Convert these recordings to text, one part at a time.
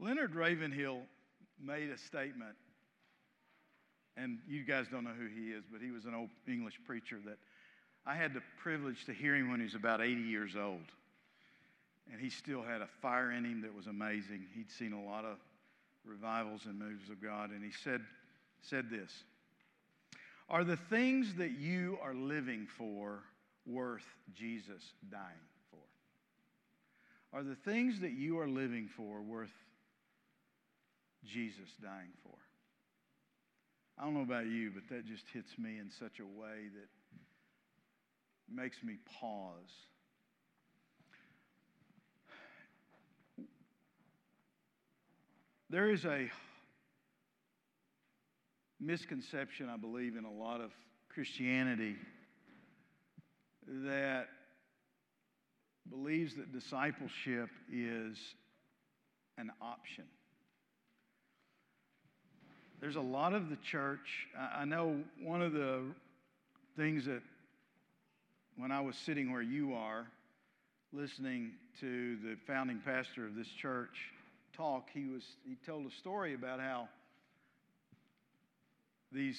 Leonard Ravenhill made a statement, and you guys don't know who he is, but he was an old English preacher that I had the privilege to hear him when he was about 80 years old. And he still had a fire in him that was amazing. He'd seen a lot of revivals and moves of God, and he said, said this Are the things that you are living for worth Jesus dying for? Are the things that you are living for worth Jesus dying for? I don't know about you, but that just hits me in such a way that makes me pause. There is a misconception, I believe, in a lot of Christianity that believes that discipleship is an option. There's a lot of the church. I know one of the things that when I was sitting where you are, listening to the founding pastor of this church talk, he, was, he told a story about how these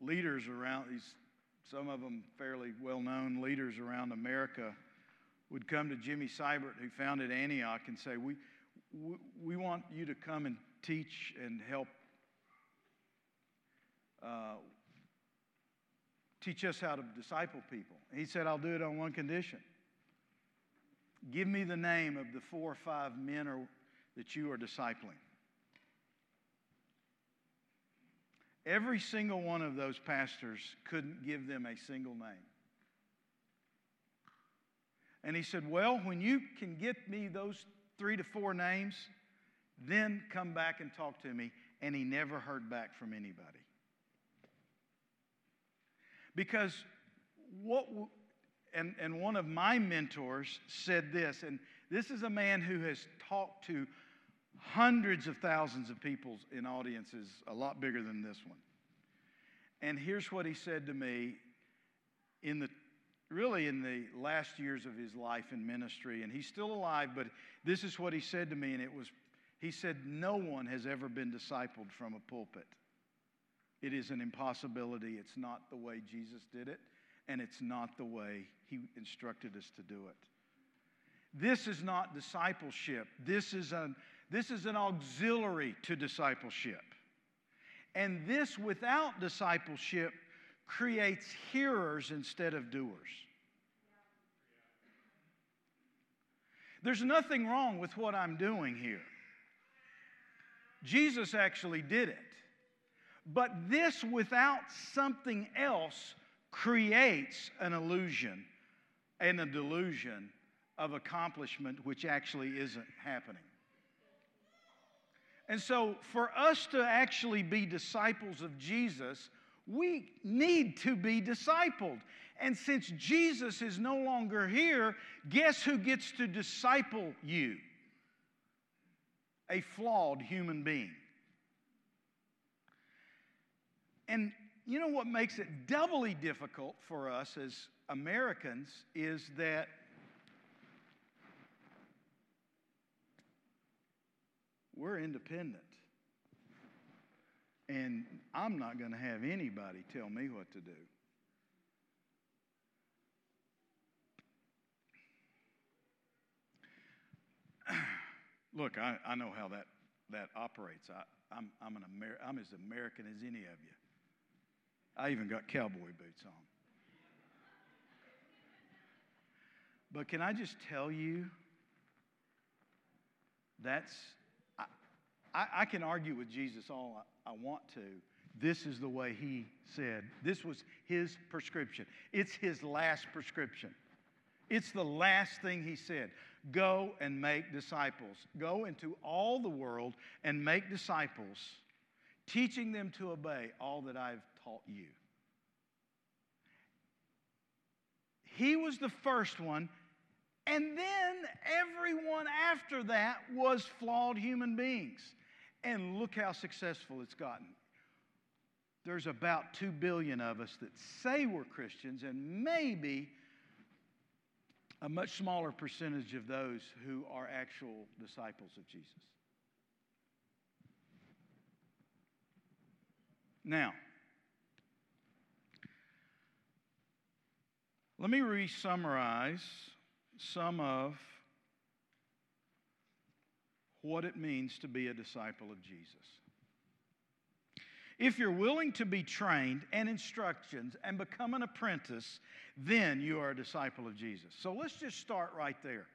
leaders around, these, some of them fairly well known leaders around America, would come to Jimmy Seibert, who founded Antioch, and say, we, we, we want you to come and teach and help uh, teach us how to disciple people. He said, I'll do it on one condition. Give me the name of the four or five men or, that you are discipling. Every single one of those pastors couldn't give them a single name. And he said, Well, when you can get me those three to four names, then come back and talk to me. And he never heard back from anybody. Because what, and, and one of my mentors said this, and this is a man who has talked to hundreds of thousands of people in audiences a lot bigger than this one. And here's what he said to me in the really in the last years of his life in ministry and he's still alive but this is what he said to me and it was he said no one has ever been discipled from a pulpit it is an impossibility. It's not the way Jesus did it, and it's not the way he instructed us to do it. This is not discipleship. This is an, this is an auxiliary to discipleship. And this, without discipleship, creates hearers instead of doers. There's nothing wrong with what I'm doing here. Jesus actually did it. But this, without something else, creates an illusion and a delusion of accomplishment which actually isn't happening. And so, for us to actually be disciples of Jesus, we need to be discipled. And since Jesus is no longer here, guess who gets to disciple you? A flawed human being. And you know what makes it doubly difficult for us as Americans is that we're independent. And I'm not going to have anybody tell me what to do. Look, I, I know how that, that operates. I, I'm, I'm, an Amer- I'm as American as any of you. I even got cowboy boots on. But can I just tell you, that's, I, I, I can argue with Jesus all I, I want to. This is the way he said. This was his prescription. It's his last prescription. It's the last thing he said. Go and make disciples. Go into all the world and make disciples, teaching them to obey all that I've taught you. He was the first one, and then everyone after that was flawed human beings. And look how successful it's gotten. There's about 2 billion of us that say we're Christians, and maybe a much smaller percentage of those who are actual disciples of Jesus. Now, let me re summarize some of what it means to be a disciple of Jesus. If you're willing to be trained and instructions and become an apprentice, then you are a disciple of Jesus. So let's just start right there.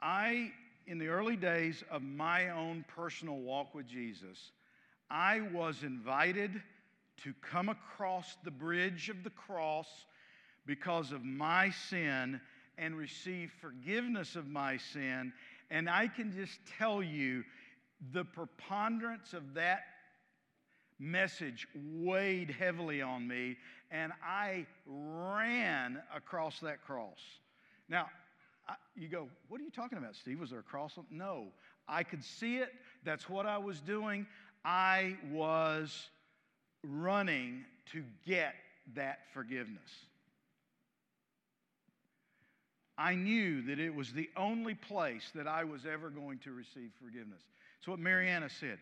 I, in the early days of my own personal walk with Jesus, I was invited to come across the bridge of the cross because of my sin and receive forgiveness of my sin. And I can just tell you, the preponderance of that message weighed heavily on me, and I ran across that cross. Now, I, you go, what are you talking about, Steve? Was there a cross? No, I could see it. That's what I was doing. I was running to get that forgiveness. I knew that it was the only place that I was ever going to receive forgiveness. It's what Mariana said.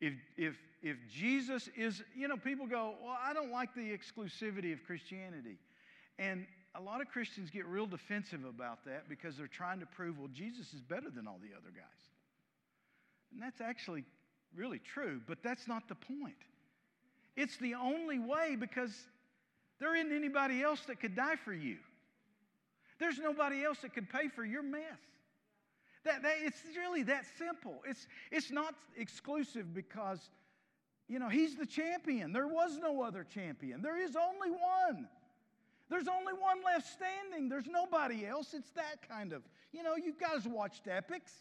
If, if, if Jesus is, you know, people go, well, I don't like the exclusivity of Christianity. And a lot of Christians get real defensive about that because they're trying to prove, well, Jesus is better than all the other guys. And that's actually really true, but that's not the point. It's the only way because there isn't anybody else that could die for you. There's nobody else that could pay for your mess. That, that, it's really that simple. It's, it's not exclusive because, you know, he's the champion. There was no other champion. There is only one. There's only one left standing. There's nobody else. It's that kind of, you know, you guys watched Epics.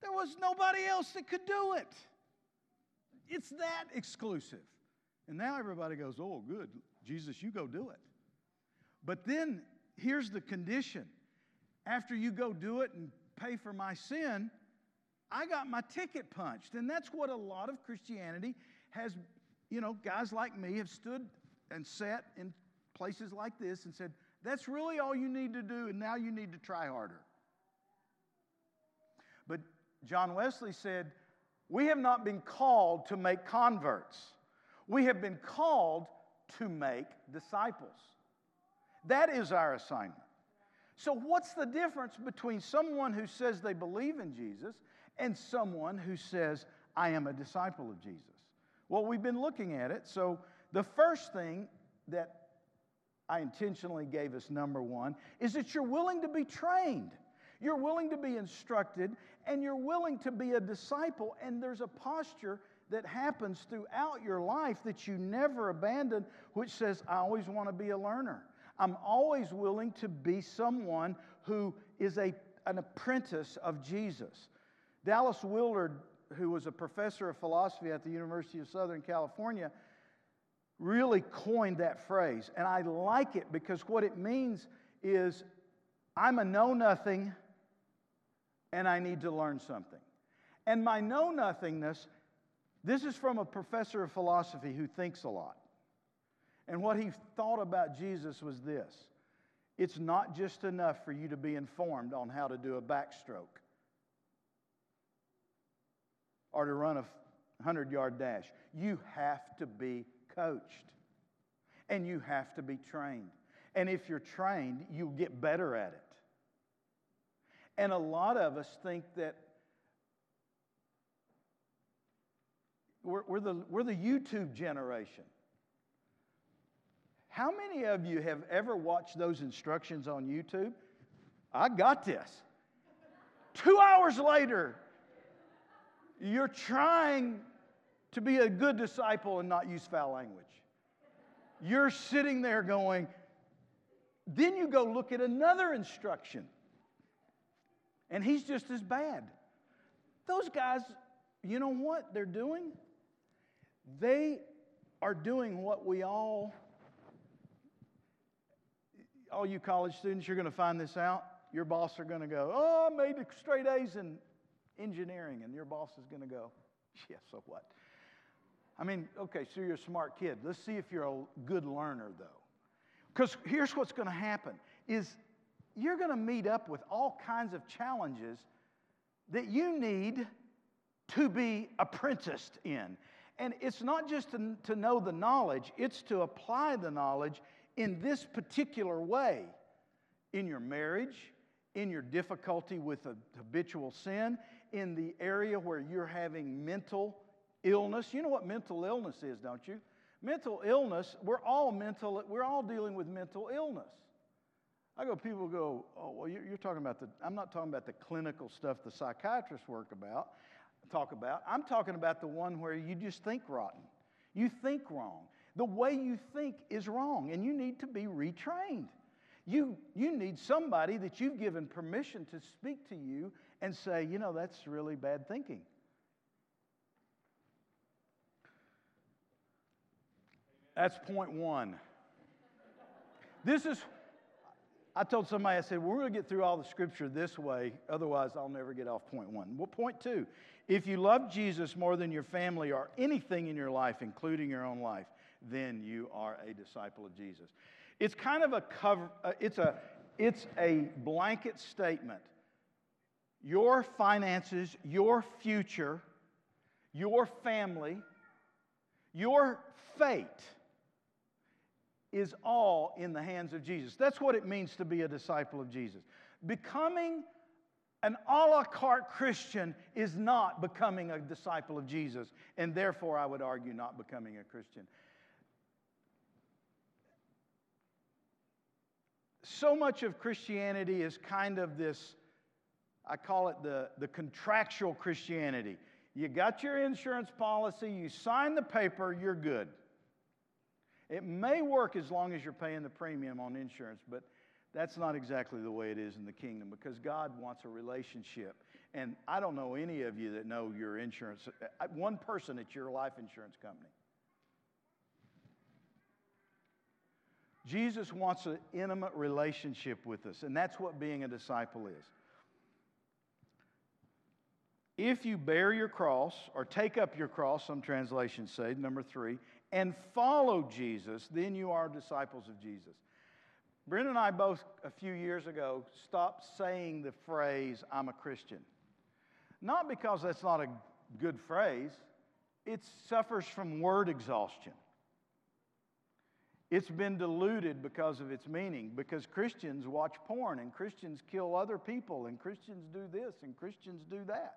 There was nobody else that could do it. It's that exclusive. And now everybody goes, oh, good. Jesus, you go do it. But then here's the condition after you go do it and pay for my sin, I got my ticket punched. And that's what a lot of Christianity has, you know, guys like me have stood and sat in places like this and said, that's really all you need to do, and now you need to try harder. But John Wesley said, We have not been called to make converts, we have been called to make disciples. That is our assignment. So, what's the difference between someone who says they believe in Jesus and someone who says, I am a disciple of Jesus? Well, we've been looking at it. So, the first thing that I intentionally gave us, number one, is that you're willing to be trained. You're willing to be instructed, and you're willing to be a disciple. And there's a posture that happens throughout your life that you never abandon, which says, I always want to be a learner. I'm always willing to be someone who is a, an apprentice of Jesus. Dallas Willard, who was a professor of philosophy at the University of Southern California, really coined that phrase. And I like it because what it means is I'm a know nothing and I need to learn something. And my know nothingness, this is from a professor of philosophy who thinks a lot. And what he thought about Jesus was this it's not just enough for you to be informed on how to do a backstroke or to run a 100 yard dash. You have to be coached and you have to be trained. And if you're trained, you'll get better at it. And a lot of us think that we're, we're, the, we're the YouTube generation. How many of you have ever watched those instructions on YouTube? I got this. Two hours later, you're trying to be a good disciple and not use foul language. You're sitting there going, then you go look at another instruction, and he's just as bad. Those guys, you know what they're doing? They are doing what we all all you college students, you're going to find this out. Your boss are going to go, Oh, I made straight A's in engineering. And your boss is going to go, Yeah, so what? I mean, okay, so you're a smart kid. Let's see if you're a good learner, though. Because here's what's going to happen is you're going to meet up with all kinds of challenges that you need to be apprenticed in. And it's not just to, to know the knowledge, it's to apply the knowledge in this particular way in your marriage, in your difficulty with a habitual sin, in the area where you're having mental illness. You know what mental illness is, don't you? Mental illness, we're all mental, we're all dealing with mental illness. I go, people go, oh, well, you're talking about the, I'm not talking about the clinical stuff the psychiatrists work about, talk about. I'm talking about the one where you just think rotten. You think wrong. The way you think is wrong, and you need to be retrained. You, you need somebody that you've given permission to speak to you and say, you know, that's really bad thinking. That's point one. This is, I told somebody, I said, we're going to get through all the scripture this way, otherwise, I'll never get off point one. Well, point two if you love Jesus more than your family or anything in your life, including your own life, then you are a disciple of Jesus. It's kind of a cover, uh, it's, a, it's a blanket statement. Your finances, your future, your family, your fate is all in the hands of Jesus. That's what it means to be a disciple of Jesus. Becoming an a la carte Christian is not becoming a disciple of Jesus, and therefore, I would argue, not becoming a Christian. So much of Christianity is kind of this, I call it the, the contractual Christianity. You got your insurance policy, you sign the paper, you're good. It may work as long as you're paying the premium on insurance, but that's not exactly the way it is in the kingdom because God wants a relationship. And I don't know any of you that know your insurance, uh, one person at your life insurance company. Jesus wants an intimate relationship with us, and that's what being a disciple is. If you bear your cross, or take up your cross, some translations say, number three, and follow Jesus, then you are disciples of Jesus. Brenda and I both, a few years ago, stopped saying the phrase, I'm a Christian. Not because that's not a good phrase, it suffers from word exhaustion. It's been diluted because of its meaning, because Christians watch porn and Christians kill other people and Christians do this and Christians do that.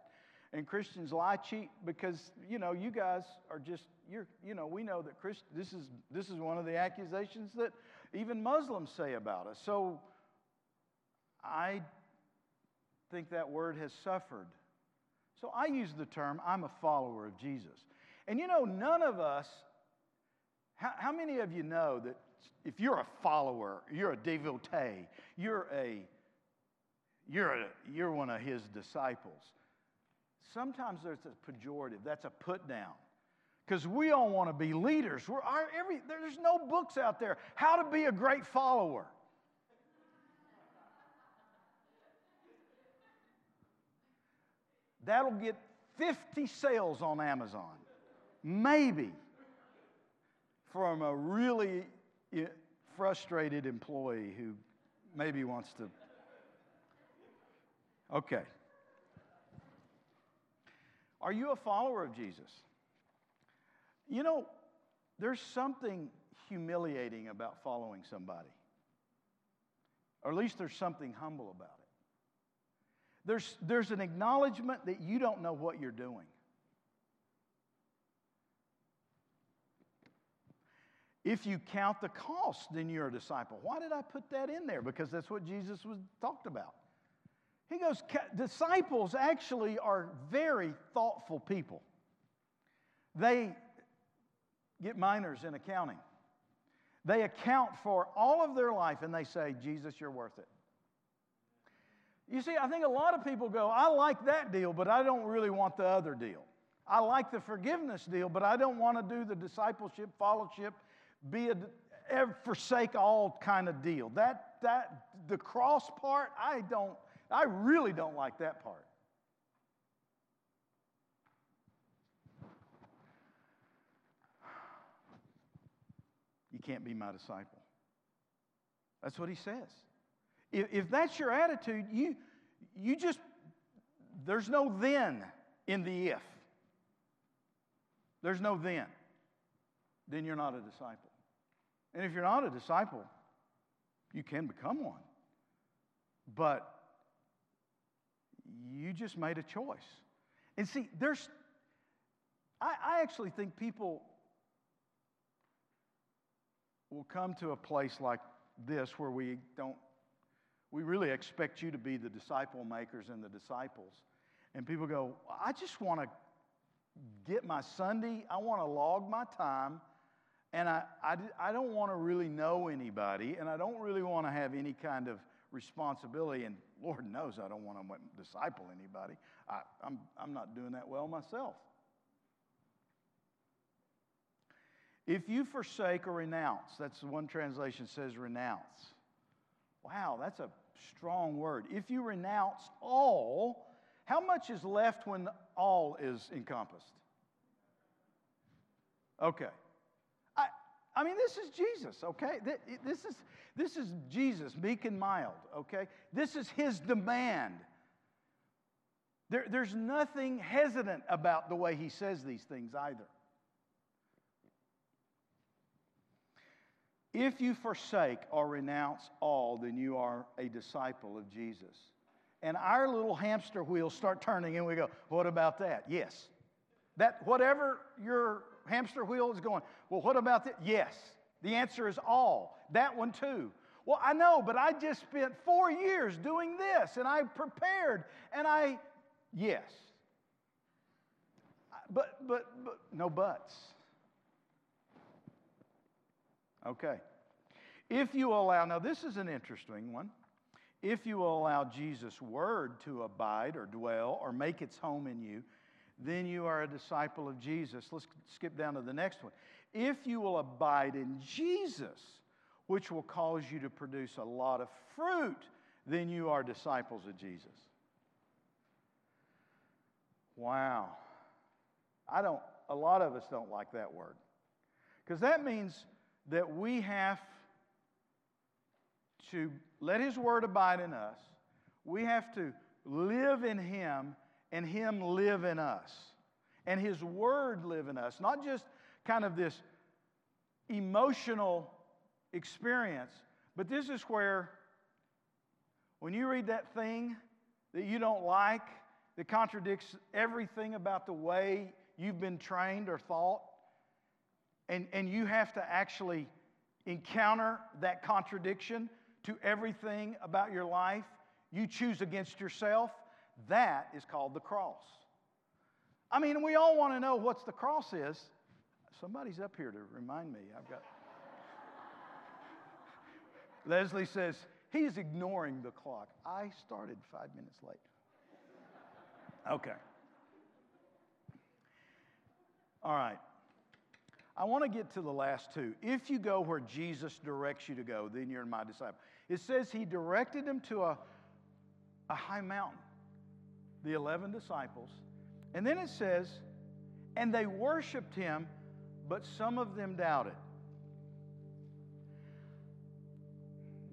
And Christians lie, cheat, because, you know, you guys are just, you're, you know, we know that Christ, this, is, this is one of the accusations that even Muslims say about us. So I think that word has suffered. So I use the term, I'm a follower of Jesus. And you know, none of us how, how many of you know that if you're a follower, you're a devotee, you're a you're, a, you're one of his disciples. Sometimes there's a pejorative, that's a put down. Because we all want to be leaders. We're, our, every, there's no books out there. How to be a great follower. That'll get 50 sales on Amazon. Maybe from a really frustrated employee who maybe wants to. Okay. Are you a follower of Jesus? You know, there's something humiliating about following somebody, or at least there's something humble about it. There's, there's an acknowledgement that you don't know what you're doing. If you count the cost, then you're a disciple. Why did I put that in there? Because that's what Jesus was talked about. He goes, disciples actually are very thoughtful people. They get minors in accounting. They account for all of their life and they say, Jesus, you're worth it. You see, I think a lot of people go, I like that deal, but I don't really want the other deal. I like the forgiveness deal, but I don't want to do the discipleship, fellowship, be a forsake all kind of deal. That that the cross part, I don't, I really don't like that part. You can't be my disciple. That's what he says. If, if that's your attitude, you, you just, there's no then in the if. There's no then. Then you're not a disciple. And if you're not a disciple, you can become one. But you just made a choice. And see, there's, I, I actually think people will come to a place like this where we don't, we really expect you to be the disciple makers and the disciples. And people go, I just want to get my Sunday, I want to log my time, and I, I, I don't want to really know anybody, and I don't really want to have any kind of responsibility. And Lord knows I don't want to disciple anybody. I, I'm, I'm not doing that well myself. If you forsake or renounce, that's the one translation says renounce. Wow, that's a strong word. If you renounce all, how much is left when all is encompassed? Okay. I, mean, this is Jesus, okay? This is, this is Jesus, meek and mild, okay? This is his demand. There, there's nothing hesitant about the way he says these things either. If you forsake or renounce all, then you are a disciple of Jesus. And our little hamster wheels start turning, and we go, What about that? Yes. That whatever your hamster wheel is going, well, what about that? Yes. The answer is all. That one too. Well, I know, but I just spent four years doing this, and I prepared, and I, yes. But, but, but, no buts. Okay. If you allow, now this is an interesting one. If you allow Jesus' word to abide or dwell or make its home in you, then you are a disciple of Jesus. Let's skip down to the next one. If you will abide in Jesus, which will cause you to produce a lot of fruit, then you are disciples of Jesus. Wow. I don't, a lot of us don't like that word. Because that means that we have to let His Word abide in us. We have to live in Him and Him live in us. And His Word live in us. Not just kind of this emotional experience, but this is where when you read that thing that you don't like, that contradicts everything about the way you've been trained or thought, and, and you have to actually encounter that contradiction to everything about your life, you choose against yourself, that is called the cross. I mean, we all want to know what's the cross is. Somebody's up here to remind me. I've got. Leslie says, he's ignoring the clock. I started five minutes late. Okay. All right. I want to get to the last two. If you go where Jesus directs you to go, then you're my disciple. It says he directed them to a, a high mountain, the 11 disciples. And then it says, and they worshiped him, but some of them doubted.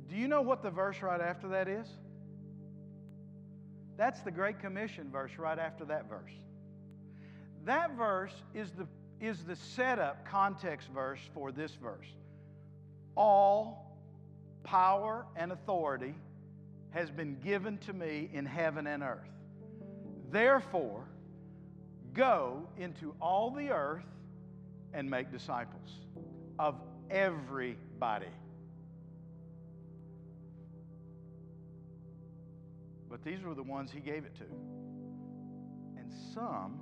Do you know what the verse right after that is? That's the Great Commission verse right after that verse. That verse is the is the setup context verse for this verse. All power and authority has been given to me in heaven and earth. Therefore, go into all the earth and make disciples of everybody. But these were the ones he gave it to. And some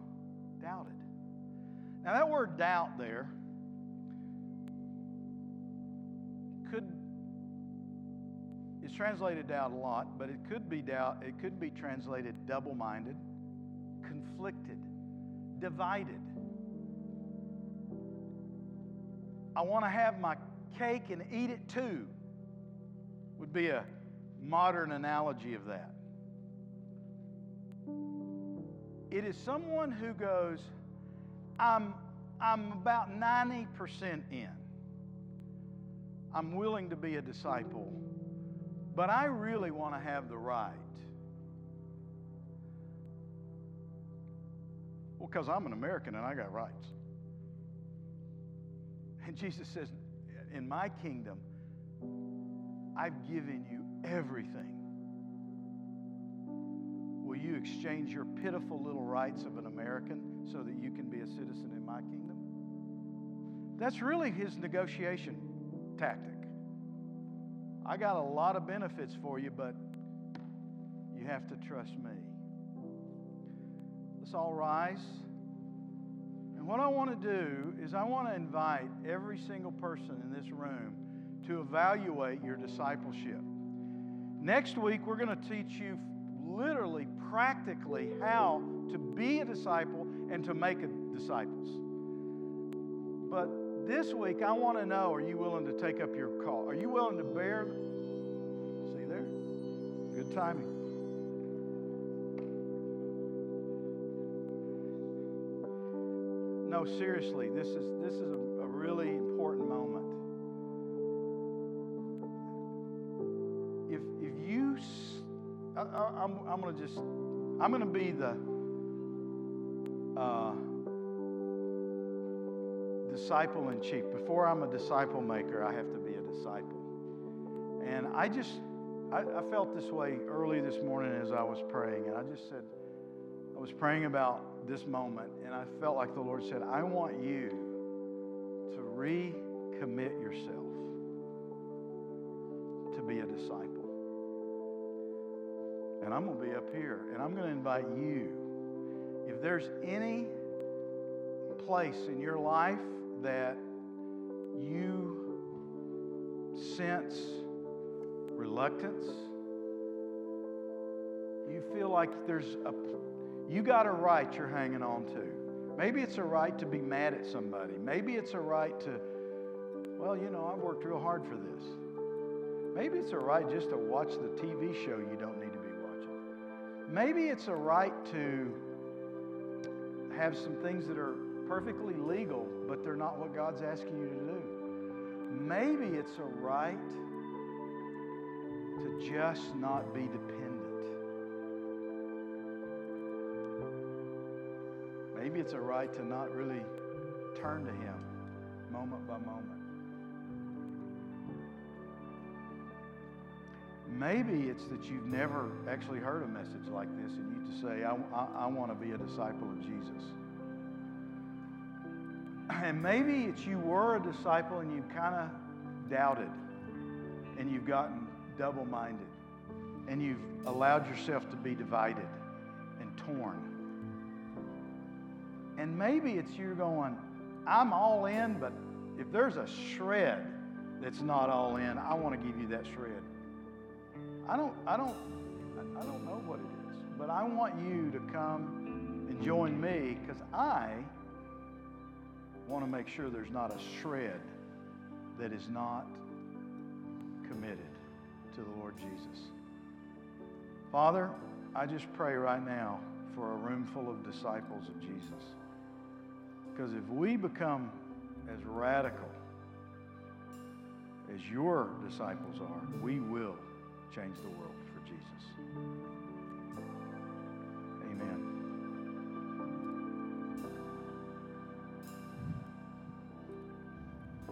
doubted. Now, that word doubt there could is translated doubt a lot, but it could be doubt, it could be translated double-minded, conflicted, divided. I want to have my cake and eat it too, would be a modern analogy of that. It is someone who goes, I'm, I'm about 90% in. I'm willing to be a disciple but I really want to have the right. Well, because I'm an American and I got rights. And Jesus says, In my kingdom, I've given you everything. Will you exchange your pitiful little rights of an American so that you can be a citizen in my kingdom? That's really his negotiation tactic. I got a lot of benefits for you, but you have to trust me. Let's all rise. And what I want to do is, I want to invite every single person in this room to evaluate your discipleship. Next week, we're going to teach you literally, practically, how to be a disciple and to make disciples. But this week, I want to know are you willing to take up your call? Are you willing to bear? See there? Good timing. No, seriously, this is, this is a, a really important moment. If, if you, I, I, I'm, I'm going to just, I'm going to be the, uh, disciple in chief. Before I'm a disciple maker, I have to be a disciple. And I just, I, I, felt this way early this morning as I was praying. And I just said, I was praying about this moment, and I felt like the Lord said, I want you to recommit yourself to be a disciple. And I'm going to be up here, and I'm going to invite you. If there's any place in your life that you sense reluctance, you feel like there's a you got a right you're hanging on to. Maybe it's a right to be mad at somebody. Maybe it's a right to, well, you know, I've worked real hard for this. Maybe it's a right just to watch the TV show you don't need to be watching. Maybe it's a right to have some things that are perfectly legal, but they're not what God's asking you to do. Maybe it's a right to just not be dependent. Maybe it's a right to not really turn to Him moment by moment. Maybe it's that you've never actually heard a message like this and you just say, I, I, I want to be a disciple of Jesus. And maybe it's you were a disciple and you kind of doubted and you've gotten double minded and you've allowed yourself to be divided and torn. And maybe it's you going, I'm all in, but if there's a shred that's not all in, I want to give you that shred. I don't, I don't, I don't know what it is, but I want you to come and join me because I want to make sure there's not a shred that is not committed to the Lord Jesus. Father, I just pray right now for a room full of disciples of Jesus. Because if we become as radical as your disciples are, we will change the world for Jesus. Amen.